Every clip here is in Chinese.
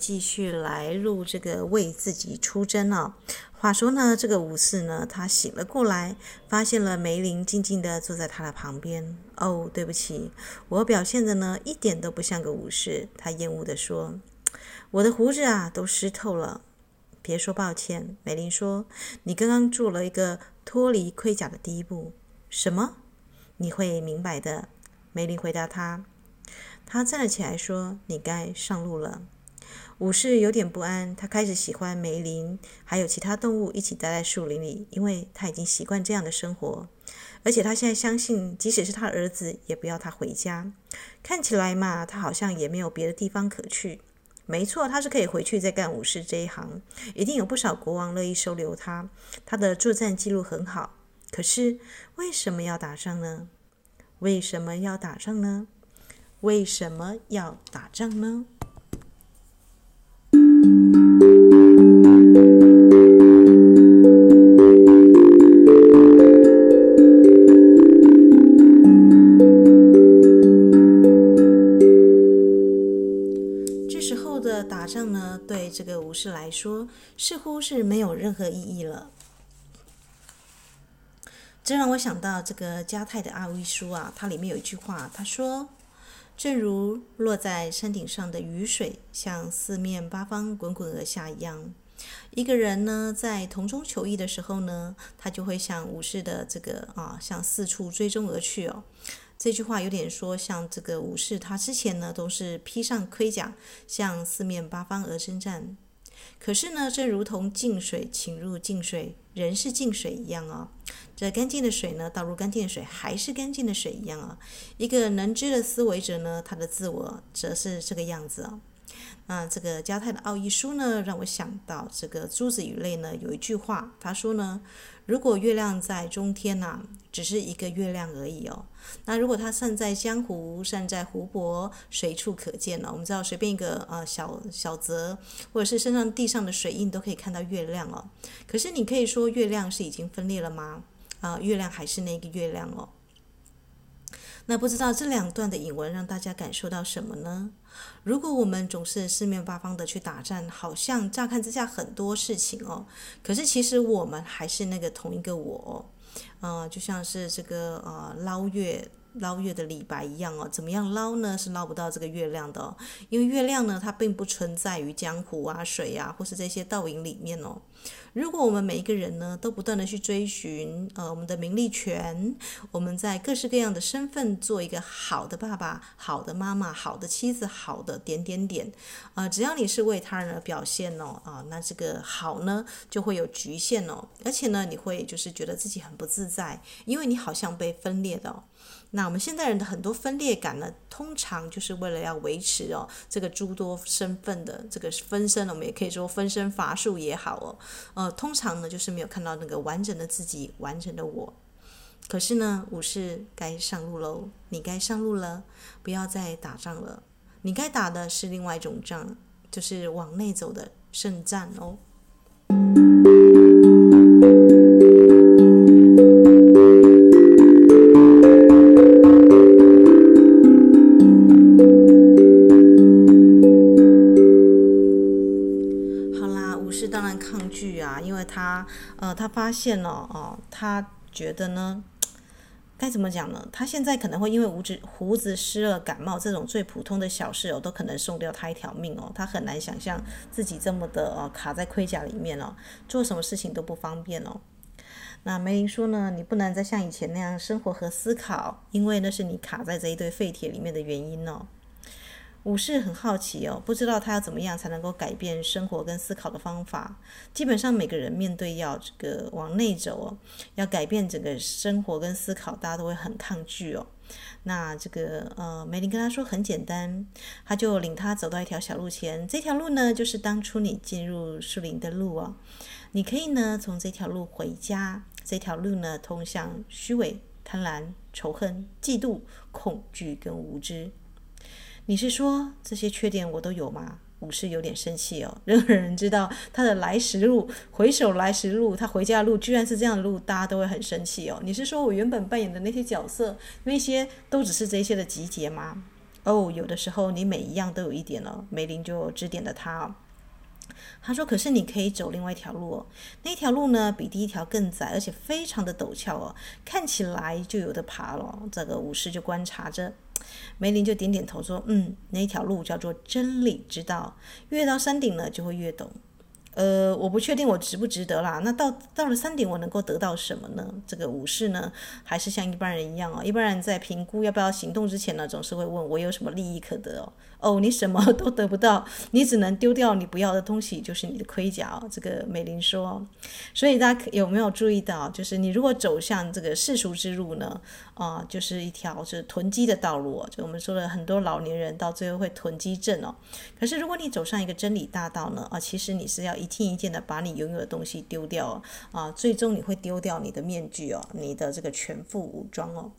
继续来录这个为自己出征哦。话说呢，这个武士呢，他醒了过来，发现了梅林静静地坐在他的旁边。哦，对不起，我表现的呢一点都不像个武士。他厌恶地说：“我的胡子啊都湿透了。”别说抱歉，梅林说：“你刚刚做了一个脱离盔甲的第一步。”什么？你会明白的。梅林回答他。他站了起来说：“你该上路了。”武士有点不安，他开始喜欢梅林，还有其他动物一起待在树林里，因为他已经习惯这样的生活。而且他现在相信，即使是他儿子，也不要他回家。看起来嘛，他好像也没有别的地方可去。没错，他是可以回去再干武士这一行，一定有不少国王乐意收留他。他的作战记录很好。可是为什么要打仗呢？为什么要打仗呢？为什么要打仗呢？这时候的打仗呢，对这个武士来说，似乎是没有任何意义了。这让我想到这个加泰的奥义书啊，它里面有一句话，他说。正如落在山顶上的雨水，向四面八方滚滚而下一样，一个人呢，在同中求异的时候呢，他就会向武士的这个啊，向四处追踪而去哦。这句话有点说，像这个武士，他之前呢都是披上盔甲，向四面八方而征战。可是呢，正如同净水请入净水，人是净水一样哦。这干净的水呢，倒入干净的水，还是干净的水一样啊。一个能知的思维者呢，他的自我则是这个样子啊。那这个加泰的奥义书呢，让我想到这个朱子语类呢有一句话，他说呢，如果月亮在中天呐、只是一个月亮而已哦。那如果它散在江湖，散在湖泊，随处可见了。我们知道，随便一个呃小小泽，或者是身上地上的水印，都可以看到月亮哦。可是你可以说月亮是已经分裂了吗？啊，月亮还是那个月亮哦。那不知道这两段的引文让大家感受到什么呢？如果我们总是四面八方的去打战，好像乍看之下很多事情哦，可是其实我们还是那个同一个我。呃，就像是这个呃捞月。捞月的李白一样哦，怎么样捞呢？是捞不到这个月亮的，因为月亮呢，它并不存在于江湖啊、水啊，或是这些倒影里面哦。如果我们每一个人呢，都不断的去追寻呃我们的名利权，我们在各式各样的身份做一个好的爸爸、好的妈妈、好的妻子、好的点点点，呃，只要你是为他人而表现哦，啊、那这个好呢就会有局限哦，而且呢，你会就是觉得自己很不自在，因为你好像被分裂的。那我们现代人的很多分裂感呢，通常就是为了要维持哦这个诸多身份的这个分身，我们也可以说分身乏术也好哦，呃，通常呢就是没有看到那个完整的自己，完整的我。可是呢，武士该上路喽，你该上路了，不要再打仗了，你该打的是另外一种仗，就是往内走的圣战哦。呃，他发现了哦，他觉得呢，该怎么讲呢？他现在可能会因为胡子胡子湿了、感冒这种最普通的小事哦，都可能送掉他一条命哦。他很难想象自己这么的呃卡在盔甲里面哦，做什么事情都不方便哦。那梅林说呢，你不能再像以前那样生活和思考，因为那是你卡在这一堆废铁里面的原因哦。武士很好奇哦，不知道他要怎么样才能够改变生活跟思考的方法。基本上每个人面对要这个往内走哦，要改变整个生活跟思考，大家都会很抗拒哦。那这个呃，梅林跟他说很简单，他就领他走到一条小路前，这条路呢就是当初你进入树林的路哦。你可以呢从这条路回家，这条路呢通向虚伪、贪婪、仇恨、嫉妒、恐惧跟无知。你是说这些缺点我都有吗？武士有点生气哦。任何人知道他的来时路，回首来时路，他回家的路居然是这样的路，大家都会很生气哦。你是说我原本扮演的那些角色，那些都只是这些的集结吗？哦，有的时候你每一样都有一点了。梅林就指点了他。他说：“可是你可以走另外一条路哦，那条路呢比第一条更窄，而且非常的陡峭哦，看起来就有的爬了。”这个武士就观察着，梅林就点点头说：“嗯，那条路叫做真理之道，越到山顶呢就会越懂。”呃，我不确定我值不值得啦。那到到了山顶，我能够得到什么呢？这个武士呢，还是像一般人一样哦。一般人在评估要不要行动之前呢，总是会问我有什么利益可得哦。哦，你什么 都得不到，你只能丢掉你不要的东西，就是你的盔甲哦。这个美林说，所以大家有没有注意到，就是你如果走向这个世俗之路呢，啊、就是一条就是囤积的道路哦。就我们说的很多老年人到最后会囤积症哦。可是如果你走上一个真理大道呢，啊，其实你是要一件一件的把你拥有的东西丢掉哦，啊，最终你会丢掉你的面具哦，你的这个全副武装哦。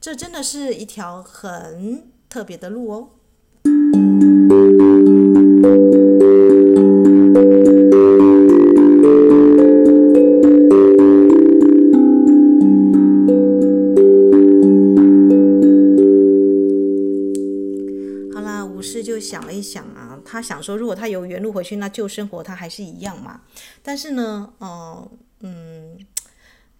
这真的是一条很特别的路哦。好啦，武士就想了一想啊，他想说，如果他有原路回去，那旧生活他还是一样嘛。但是呢，哦、呃，嗯，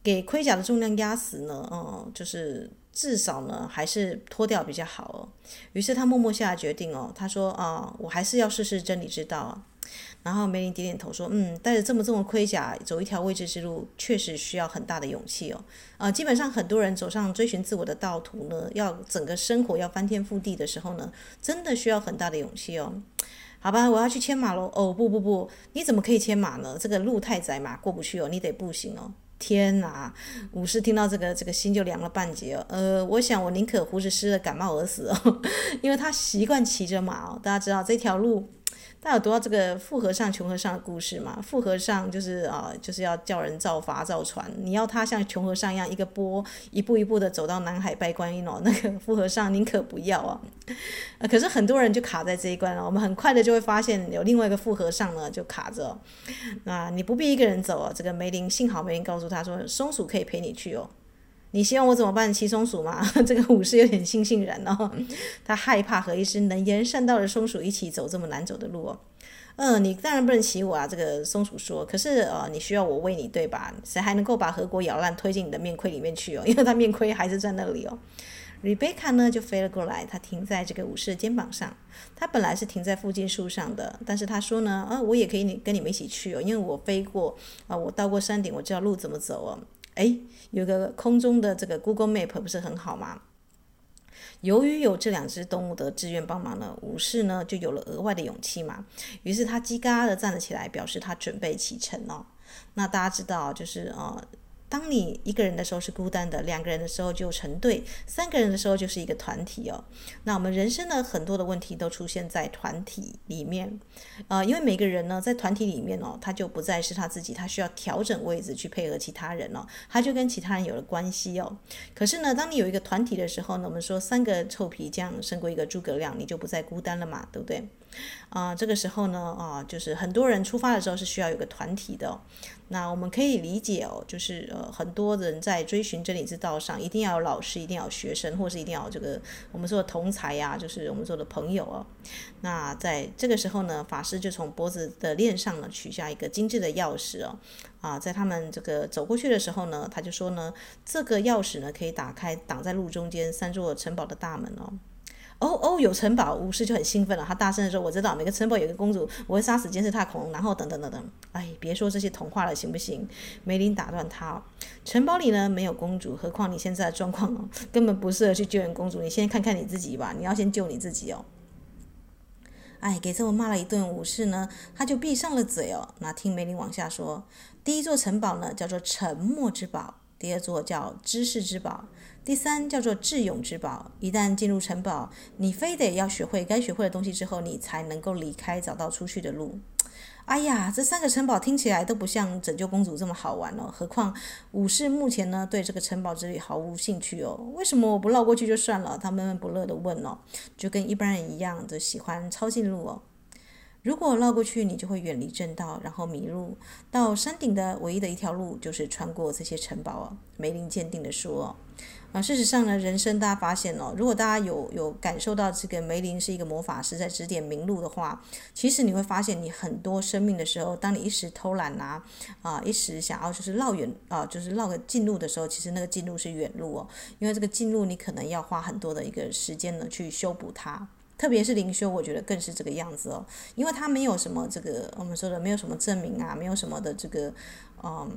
给盔甲的重量压死呢，哦、呃，就是。至少呢，还是脱掉比较好。于是他默默下决定哦，他说啊，我还是要试试真理之道。然后梅林点点头说，嗯，带着这么重的盔甲走一条未知之路，确实需要很大的勇气哦。啊，基本上很多人走上追寻自我的道途呢，要整个生活要翻天覆地的时候呢，真的需要很大的勇气哦。好吧，我要去牵马喽。哦，不不不，你怎么可以牵马呢？这个路太窄马，过不去哦，你得步行哦。天哪！武士听到这个，这个心就凉了半截哦。呃，我想我宁可胡子湿了感冒而死哦，因为他习惯骑着马哦。大家知道这条路。大家有读到这个富和尚、穷和尚的故事吗？富和尚就是啊，就是要叫人造筏、造船。你要他像穷和尚一样，一个波一步一步的走到南海拜观音哦。那个富和尚宁可不要啊。呃，可是很多人就卡在这一关了。我们很快的就会发现有另外一个富和尚呢，就卡着。那你不必一个人走啊。这个梅林幸好梅林告诉他说，松鼠可以陪你去哦。你希望我怎么办？骑松鼠吗？这个武士有点悻悻然哦，他害怕和一只能言善道的松鼠一起走这么难走的路哦。嗯、你当然不能骑我啊。这个松鼠说。可是呃，你需要我喂你，对吧？谁还能够把河果咬烂推进你的面盔里面去哦？因为它面盔还是在那里哦。Rebecca 呢就飞了过来，她停在这个武士的肩膀上。她本来是停在附近树上的，但是她说呢，啊，我也可以你跟你们一起去哦，因为我飞过啊，我到过山顶，我知道路怎么走哦。哎，有个空中的这个 Google Map 不是很好吗？由于有这两只动物的志愿帮忙呢，武士呢就有了额外的勇气嘛。于是他叽嘎的站了起来，表示他准备启程了。那大家知道，就是呃。当你一个人的时候是孤单的，两个人的时候就成对，三个人的时候就是一个团体哦。那我们人生呢，很多的问题都出现在团体里面，呃，因为每个人呢在团体里面哦，他就不再是他自己，他需要调整位置去配合其他人哦，他就跟其他人有了关系哦。可是呢，当你有一个团体的时候呢，我们说三个臭皮匠胜过一个诸葛亮，你就不再孤单了嘛，对不对？啊、这个时候呢，啊、就是很多人出发的时候是需要有个团体的、那我们可以理解哦，就是呃，很多人在追寻真理之道上，一定要有老师，一定要有学生，或是一定要有这个我们说的同才呀，就是我们说的朋友哦。那在这个时候呢，法师就从脖子的链上呢取下一个精致的钥匙哦。啊，在他们这个走过去的时候呢，他就说呢，这个钥匙呢可以打开挡在路中间三座城堡的大门哦。哦哦，有城堡，武士就很兴奋了。他大声地说：“我知道每个城堡有一个公主，我会杀死监视他恐龙，然后等等等等。”哎，别说这些童话了，行不行？梅林打断他：“城堡里呢没有公主，何况你现在的状况哦，根本不适合去救援公主。你先看看你自己吧，你要先救你自己哦。”哎，给这么骂了一顿，武士呢他就闭上了嘴哦。那听梅林往下说：“第一座城堡呢叫做沉默之堡，第二座叫知识之堡。”第三叫做智勇之宝。一旦进入城堡，你非得要学会该学会的东西之后，你才能够离开，找到出去的路。哎呀，这三个城堡听起来都不像拯救公主这么好玩哦。何况武士目前呢，对这个城堡之旅毫无兴趣哦。为什么我不绕过去就算了？他闷闷不乐地问哦，就跟一般人一样，就喜欢抄近路哦。如果绕过去，你就会远离正道，然后迷路。到山顶的唯一的一条路就是穿过这些城堡哦。梅林坚定地说。啊，事实上呢，人生大家发现哦，如果大家有有感受到这个梅林是一个魔法师在指点明路的话，其实你会发现，你很多生命的时候，当你一时偷懒啊，啊，一时想要就是绕远啊，就是绕个近路的时候，其实那个近路是远路哦，因为这个近路你可能要花很多的一个时间呢去修补它，特别是灵修，我觉得更是这个样子哦，因为它没有什么这个我们说的没有什么证明啊，没有什么的这个，嗯，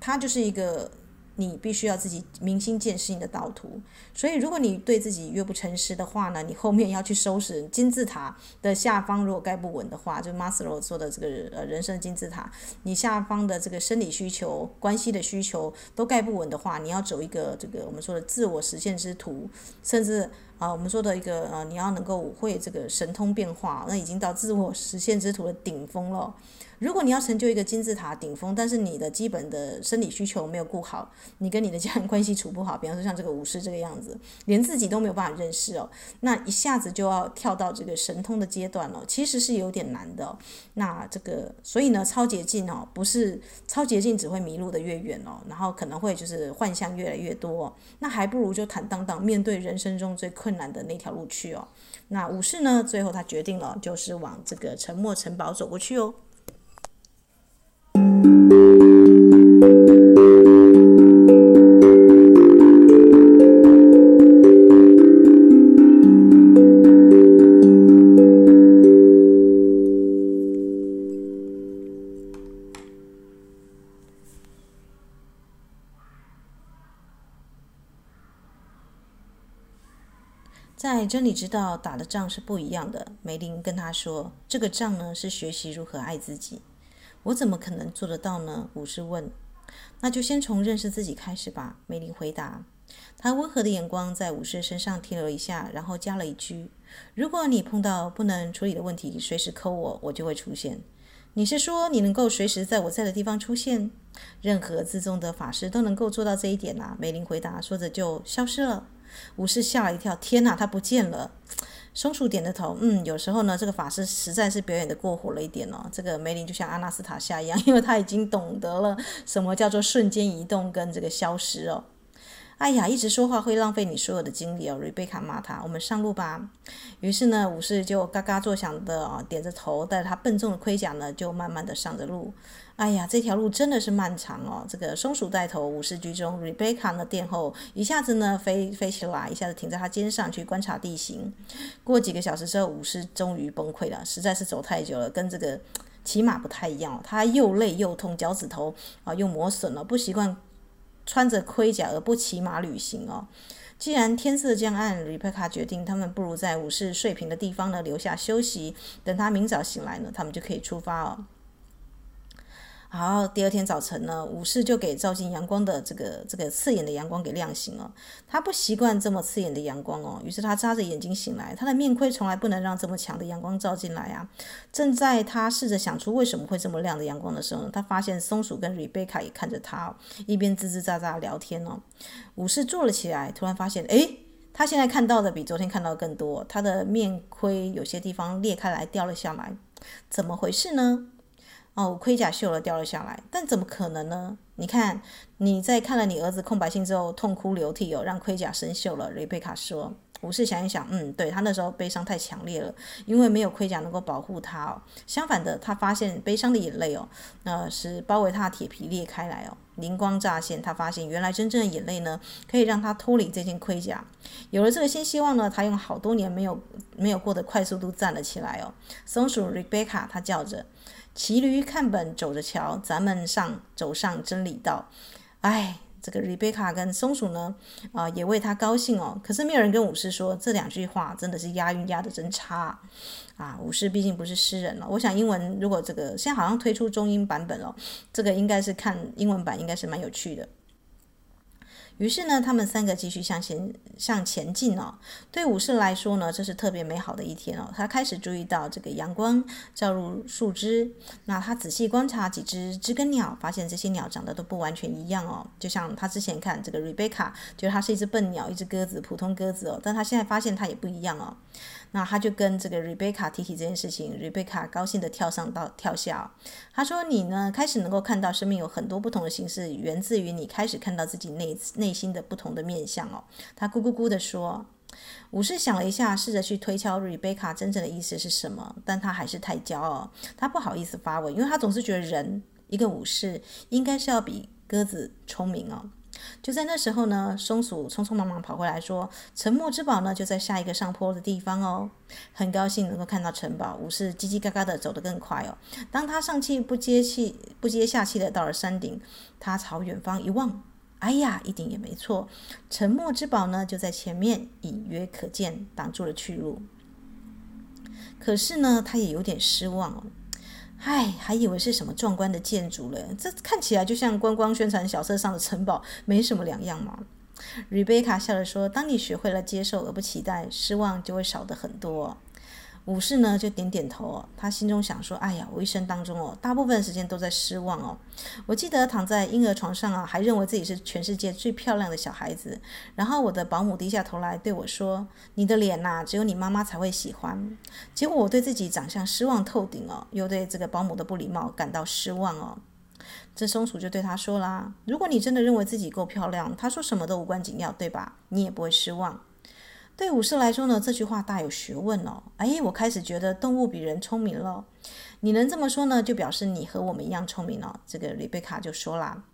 它就是一个。你必须要自己明心见性的道途，所以如果你对自己越不诚实的话呢，你后面要去收拾金字塔的下方，如果盖不稳的话，就马斯洛说的这个呃人生金字塔，你下方的这个生理需求、关系的需求都盖不稳的话，你要走一个这个我们说的自我实现之途，甚至啊、我们说的一个呃你要能够舞会这个神通变化，那已经到自我实现之途的顶峰了。如果你要成就一个金字塔顶峰，但是你的基本的生理需求没有顾好，你跟你的家人关系处不好，比方说像这个武士这个样子，连自己都没有办法认识哦，那一下子就要跳到这个神通的阶段了，其实是有点难的。那这个，所以呢，超捷径哦，不是超捷径只会迷路的越远哦，然后可能会就是幻象越来越多，那还不如就坦荡荡面对人生中最困难的那条路去哦。那武士呢，最后他决定了，就是往这个沉默城堡走过去哦。真理知道打的仗是不一样的。梅林跟他说：“这个仗呢，是学习如何爱自己。”我怎么可能做得到呢？武士问。那就先从认识自己开始吧。梅林回答。他温和的眼光在武士身上停留一下，然后加了一句：“如果你碰到不能处理的问题，随时 call 我，我就会出现。”你是说你能够随时在我在的地方出现？任何自宗的法师都能够做到这一点呐。梅林回答，说着就消失了。武士吓了一跳，天哪，他不见了！松鼠点着头，嗯，有时候呢，这个法师实在是表演得过火了一点哦。这个梅林就像阿纳斯塔夏一样，因为他已经懂得了什么叫做瞬间移动跟这个消失哦。哎呀，一直说话会浪费你所有的精力哦。瑞贝卡骂他：“我们上路吧。”于是呢，武士就嘎嘎作响的啊，点着头，带着他笨重的盔甲呢，就慢慢的上着路。哎呀，这条路真的是漫长哦。这个松鼠带头，武士居中，瑞贝卡呢殿后，一下子呢飞飞起来，一下子停在他肩上去观察地形。过几个小时之后，武士终于崩溃了，实在是走太久了，跟这个骑马不太一样。他又累又痛，脚趾头啊又磨损了，不习惯穿着盔甲而不骑马旅行哦。既然天色将暗，瑞贝卡决定他们不如在武士睡平的地方呢留下休息，等他明早醒来呢，他们就可以出发哦。好，第二天早晨呢，武士就给照进阳光的这个这个刺眼的阳光给亮醒了。他不习惯这么刺眼的阳光哦，于是他眨着眼睛醒来。他的面盔从来不能让这么强的阳光照进来啊。正在他试着想出为什么会这么亮的阳光的时候呢，他发现松鼠跟瑞贝卡也看着他，一边吱吱喳喳聊天哦。武士坐了起来，突然发现，诶，他现在看到的比昨天看到的更多。他的面盔有些地方裂开来掉了下来，怎么回事呢？哦，盔甲锈了，掉了下来，但怎么可能呢？你看，你在看了你儿子空白信之后痛哭流涕哦，让盔甲生锈了。瑞贝卡说：“武士想一想，嗯，对，他那时候悲伤太强烈了，因为没有盔甲能够保护他哦。相反的，他发现悲伤的眼泪哦，呃，是包围他的铁皮裂开来哦，灵光乍现，他发现原来真正的眼泪呢，可以让他脱离这件盔甲。有了这个新希望呢，他用好多年没有没有过的快速度站了起来哦。松鼠瑞贝卡，他叫着。”骑驴看本，走着瞧，咱们上走上真理道。哎，这个瑞贝卡跟松鼠呢，啊、也为他高兴哦。可是没有人跟武士说这两句话，真的是押韵押得真差啊！武士毕竟不是诗人了。我想英文如果这个现在好像推出中英版本哦，这个应该是看英文版应该是蛮有趣的。于是呢，他们三个继续向前向前进哦。对武士来说呢，这是特别美好的一天哦。他开始注意到这个阳光照入树枝，那他仔细观察几只知更鸟，发现这些鸟长得都不完全一样哦。就像他之前看这个瑞贝卡，觉得它是一只笨鸟，一只鸽子，普通鸽子哦。但他现在发现它也不一样哦。那他就跟这个瑞贝卡提起这件事情，瑞贝卡高兴地跳上到跳下。他说：“你呢，开始能够看到生命有很多不同的形式，源自于你开始看到自己内内心的不同的面相哦。”他咕咕咕地说。武士想了一下，试着去推敲瑞贝卡真正的意思是什么，但他还是太骄傲，他不好意思发问，因为他总是觉得人一个武士应该是要比鸽子聪明哦。就在那时候呢，松鼠匆匆忙忙跑过来说：“沉默之宝呢，就在下一个上坡的地方哦。”很高兴能够看到城堡，武士叽叽嘎嘎的走得更快哦。当他上气不接气、不接下气的到了山顶，他朝远方一望，哎呀，一点也没错，沉默之宝呢就在前面，隐约可见，挡住了去路。可是呢，他也有点失望哦。哎，还以为是什么壮观的建筑了，这看起来就像观光宣传小册上的城堡，没什么两样嘛。瑞贝卡笑着说：“当你学会了接受而不期待，失望就会少得很多。”武士呢就点点头，他心中想说：“哎呀，我一生当中哦，大部分时间都在失望哦。我记得躺在婴儿床上啊，还认为自己是全世界最漂亮的小孩子。然后我的保姆低下头来对我说：‘你的脸呐，只有你妈妈才会喜欢。’结果我对自己长相失望透顶哦，又对这个保姆的不礼貌感到失望哦。这松鼠就对他说啦：‘如果你真的认为自己够漂亮，他说什么都无关紧要，对吧？你也不会失望。’”对武士来说呢，这句话大有学问哦。哎，我开始觉得动物比人聪明了。你能这么说呢，就表示你和我们一样聪明了。这个瑞贝卡就说啦。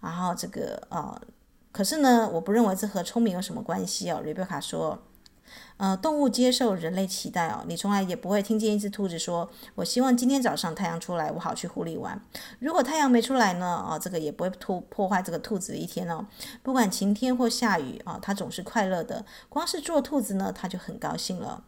然后这个呃，可是呢，我不认为这和聪明有什么关系哦。瑞贝卡说。呃，动物接受人类期待哦，你从来也不会听见一只兔子说：“我希望今天早上太阳出来，我好去湖里玩。”如果太阳没出来呢？啊、哦，这个也不会破破坏这个兔子的一天哦。不管晴天或下雨啊，它、总是快乐的。光是做兔子呢，它就很高兴了。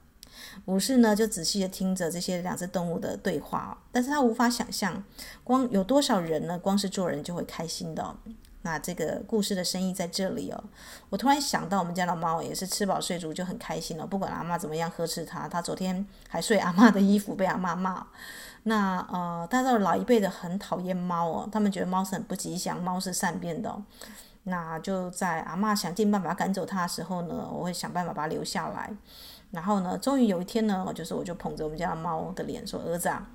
武士呢，就仔细的听着这些两只动物的对话，但是他无法想象，光有多少人呢？光是做人就会开心的、那这个故事的深意在这里哦。我突然想到，我们家的猫也是吃饱睡足就很开心了，不管阿嬷怎么样呵斥它，它昨天还睡阿嬷的衣服，被阿嬷骂。那呃，但是老一辈的很讨厌猫哦，他们觉得猫是很不吉祥，猫是善变的。那就在阿嬷想尽办法赶走它的时候呢，我会想办法把它留下来。然后呢，终于有一天呢，就是我就捧着我们家的猫的脸说：“儿子啊。”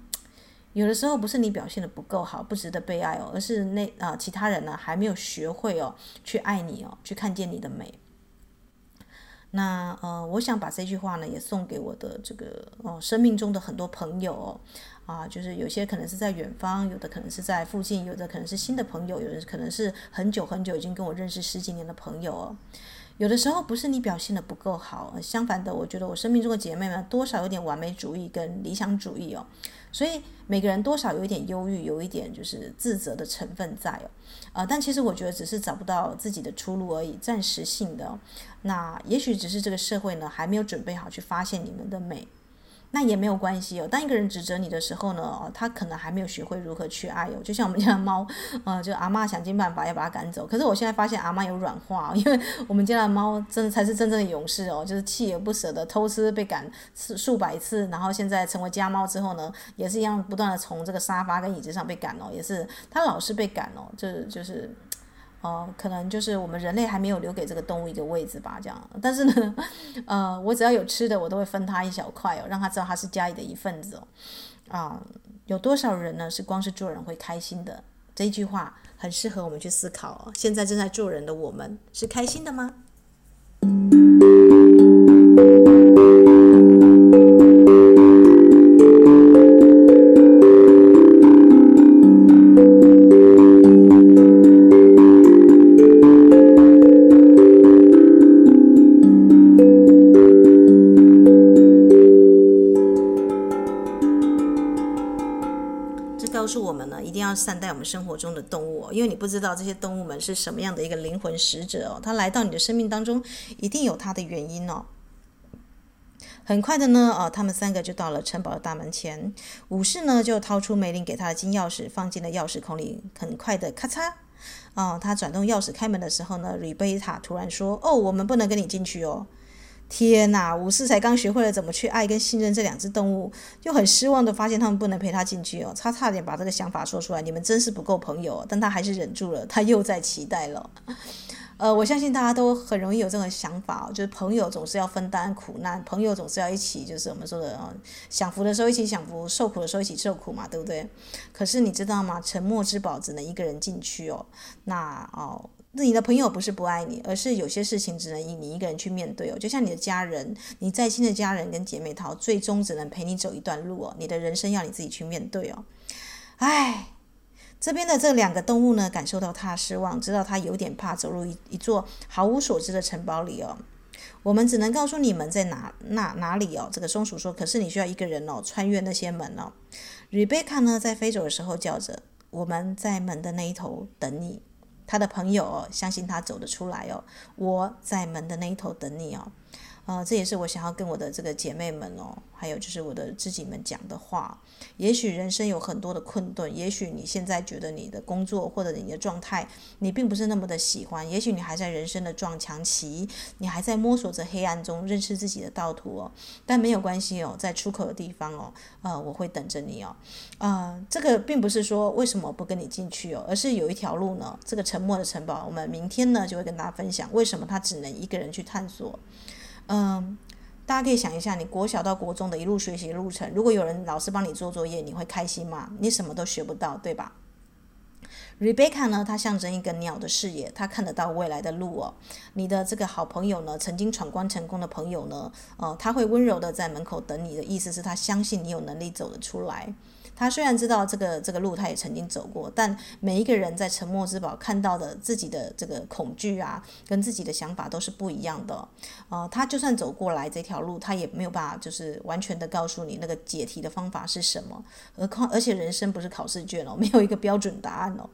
有的时候不是你表现的不够好，不值得被爱哦，而是那啊、呃、其他人呢还没有学会哦去爱你哦，去看见你的美。那呃，我想把这句话呢也送给我的这个哦生命中的很多朋友哦，啊，就是有些可能是在远方，有的可能是在附近，有的可能是新的朋友，有的可能是很久很久已经跟我认识十几年的朋友哦。有的时候不是你表现的不够好，相反的，我觉得我生命中的姐妹们多少有点完美主义跟理想主义哦，所以每个人多少有一点忧郁，有一点就是自责的成分在哦，啊、呃，但其实我觉得只是找不到自己的出路而已，暂时性的。那也许只是这个社会呢还没有准备好去发现你们的美。那也没有关系哦。当一个人指责你的时候呢，哦，他可能还没有学会如何去爱哦。就像我们家的猫，呃，就阿嬷想尽办法要把它赶走。可是我现在发现阿嬷有软化，因为我们家的猫真的才是真正的勇士哦，就是锲而不舍的偷吃被赶数百次，然后现在成为家猫之后呢，也是一样不断的从这个沙发跟椅子上被赶哦，也是它老是被赶哦，就是就是。哦，可能就是我们人类还没有留给这个动物一个位置吧，这样。但是呢，呃，我只要有吃的，我都会分它一小块哦，让它知道它是家里的一份子哦。啊，有多少人呢是光是做人会开心的？这句话很适合我们去思考。现在正在做人的我们是开心的吗？我们生活中的动物，因为你不知道这些动物们是什么样的一个灵魂使者哦，它来到你的生命当中，一定有它的原因哦。很快的呢，哦，他们三个就到了城堡的大门前，武士呢就掏出梅林给他的金钥匙，放进了钥匙孔里，很快的咔嚓哦，他转动钥匙开门的时候呢，瑞贝塔突然说：“哦，我们不能跟你进去哦。”天哪！武士才刚学会了怎么去爱跟信任这两只动物，就很失望的发现他们不能陪他进去哦。他差点把这个想法说出来，你们真是不够朋友。但他还是忍住了，他又在期待了。呃，我相信大家都很容易有这种想法，就是朋友总是要分担苦难，朋友总是要一起，就是我们说的，享福的时候一起享福，受苦的时候一起受苦嘛，对不对？可是你知道吗？沉默之宝只能一个人进去哦。那哦。那你的朋友不是不爱你，而是有些事情只能以你一个人去面对哦。就像你的家人，你再亲的家人跟姐妹淘，最终只能陪你走一段路哦。你的人生要你自己去面对哦。唉，这边的这两个动物呢，感受到他失望，知道他有点怕走入一一座毫无所知的城堡里哦。我们只能告诉你们在哪哪哪里哦。这个松鼠说：“可是你需要一个人哦，穿越那些门哦。” Rebecca 呢，在飞走的时候叫着：“我们在门的那一头等你。”他的朋友哦，相信他走得出来哦。我在门的那一头等你哦。呃，这也是我想要跟我的这个姐妹们哦，还有就是我的知己们讲的话。也许人生有很多的困顿，也许你现在觉得你的工作或者你的状态，你并不是那么的喜欢。也许你还在人生的撞墙期，你还在摸索着黑暗中认识自己的道途哦。但没有关系哦，在出口的地方哦，呃，我会等着你哦。呃，这个并不是说为什么不跟你进去哦，而是有一条路呢，这个沉默的城堡，我们明天呢就会跟大家分享为什么他只能一个人去探索。嗯，大家可以想一下，你国小到国中的一路学习路程，如果有人老师帮你做作业，你会开心吗？你什么都学不到，对吧？Rebecca 呢，它象征一个鸟的视野，它看得到未来的路哦。你的这个好朋友呢，曾经闯关成功的朋友呢，呃，他会温柔的在门口等你的意思是他相信你有能力走得出来。他虽然知道这个这个路，他也曾经走过，但每一个人在沉默之宝看到的自己的这个恐惧啊，跟自己的想法都是不一样的。呃，他就算走过来这条路，他也没有办法就是完全的告诉你那个解题的方法是什么。而况而且人生不是考试卷哦，没有一个标准答案哦。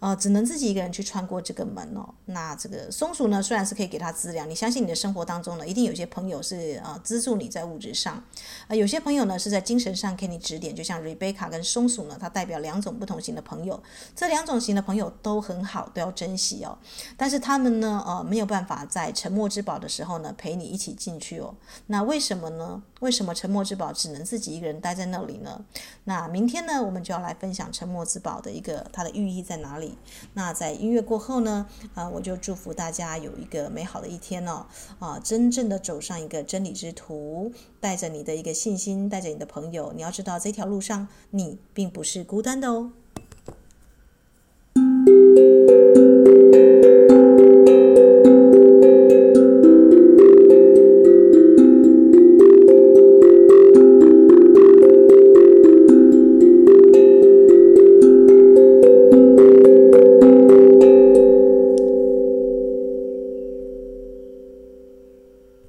呃，只能自己一个人去穿过这个门哦。那这个松鼠呢，虽然是可以给他资粮，你相信你的生活当中呢，一定有些朋友是呃资助你在物质上，呃，有些朋友呢是在精神上给你指点。就像瑞贝卡跟松鼠呢，它代表两种不同型的朋友，这两种型的朋友都很好，都要珍惜哦。但是他们呢，呃，没有办法在沉默之宝的时候呢陪你一起进去哦。那为什么呢？为什么沉默之宝只能自己一个人待在那里呢？那明天呢，我们就要来分享沉默之宝的一个它的寓意在哪里那在音乐过后呢啊我就祝福大家有一个美好的一天哦。啊真正的走上一个真理之途带着你的一个信心带着你的朋友你要知道这条路上你并不是孤单的哦。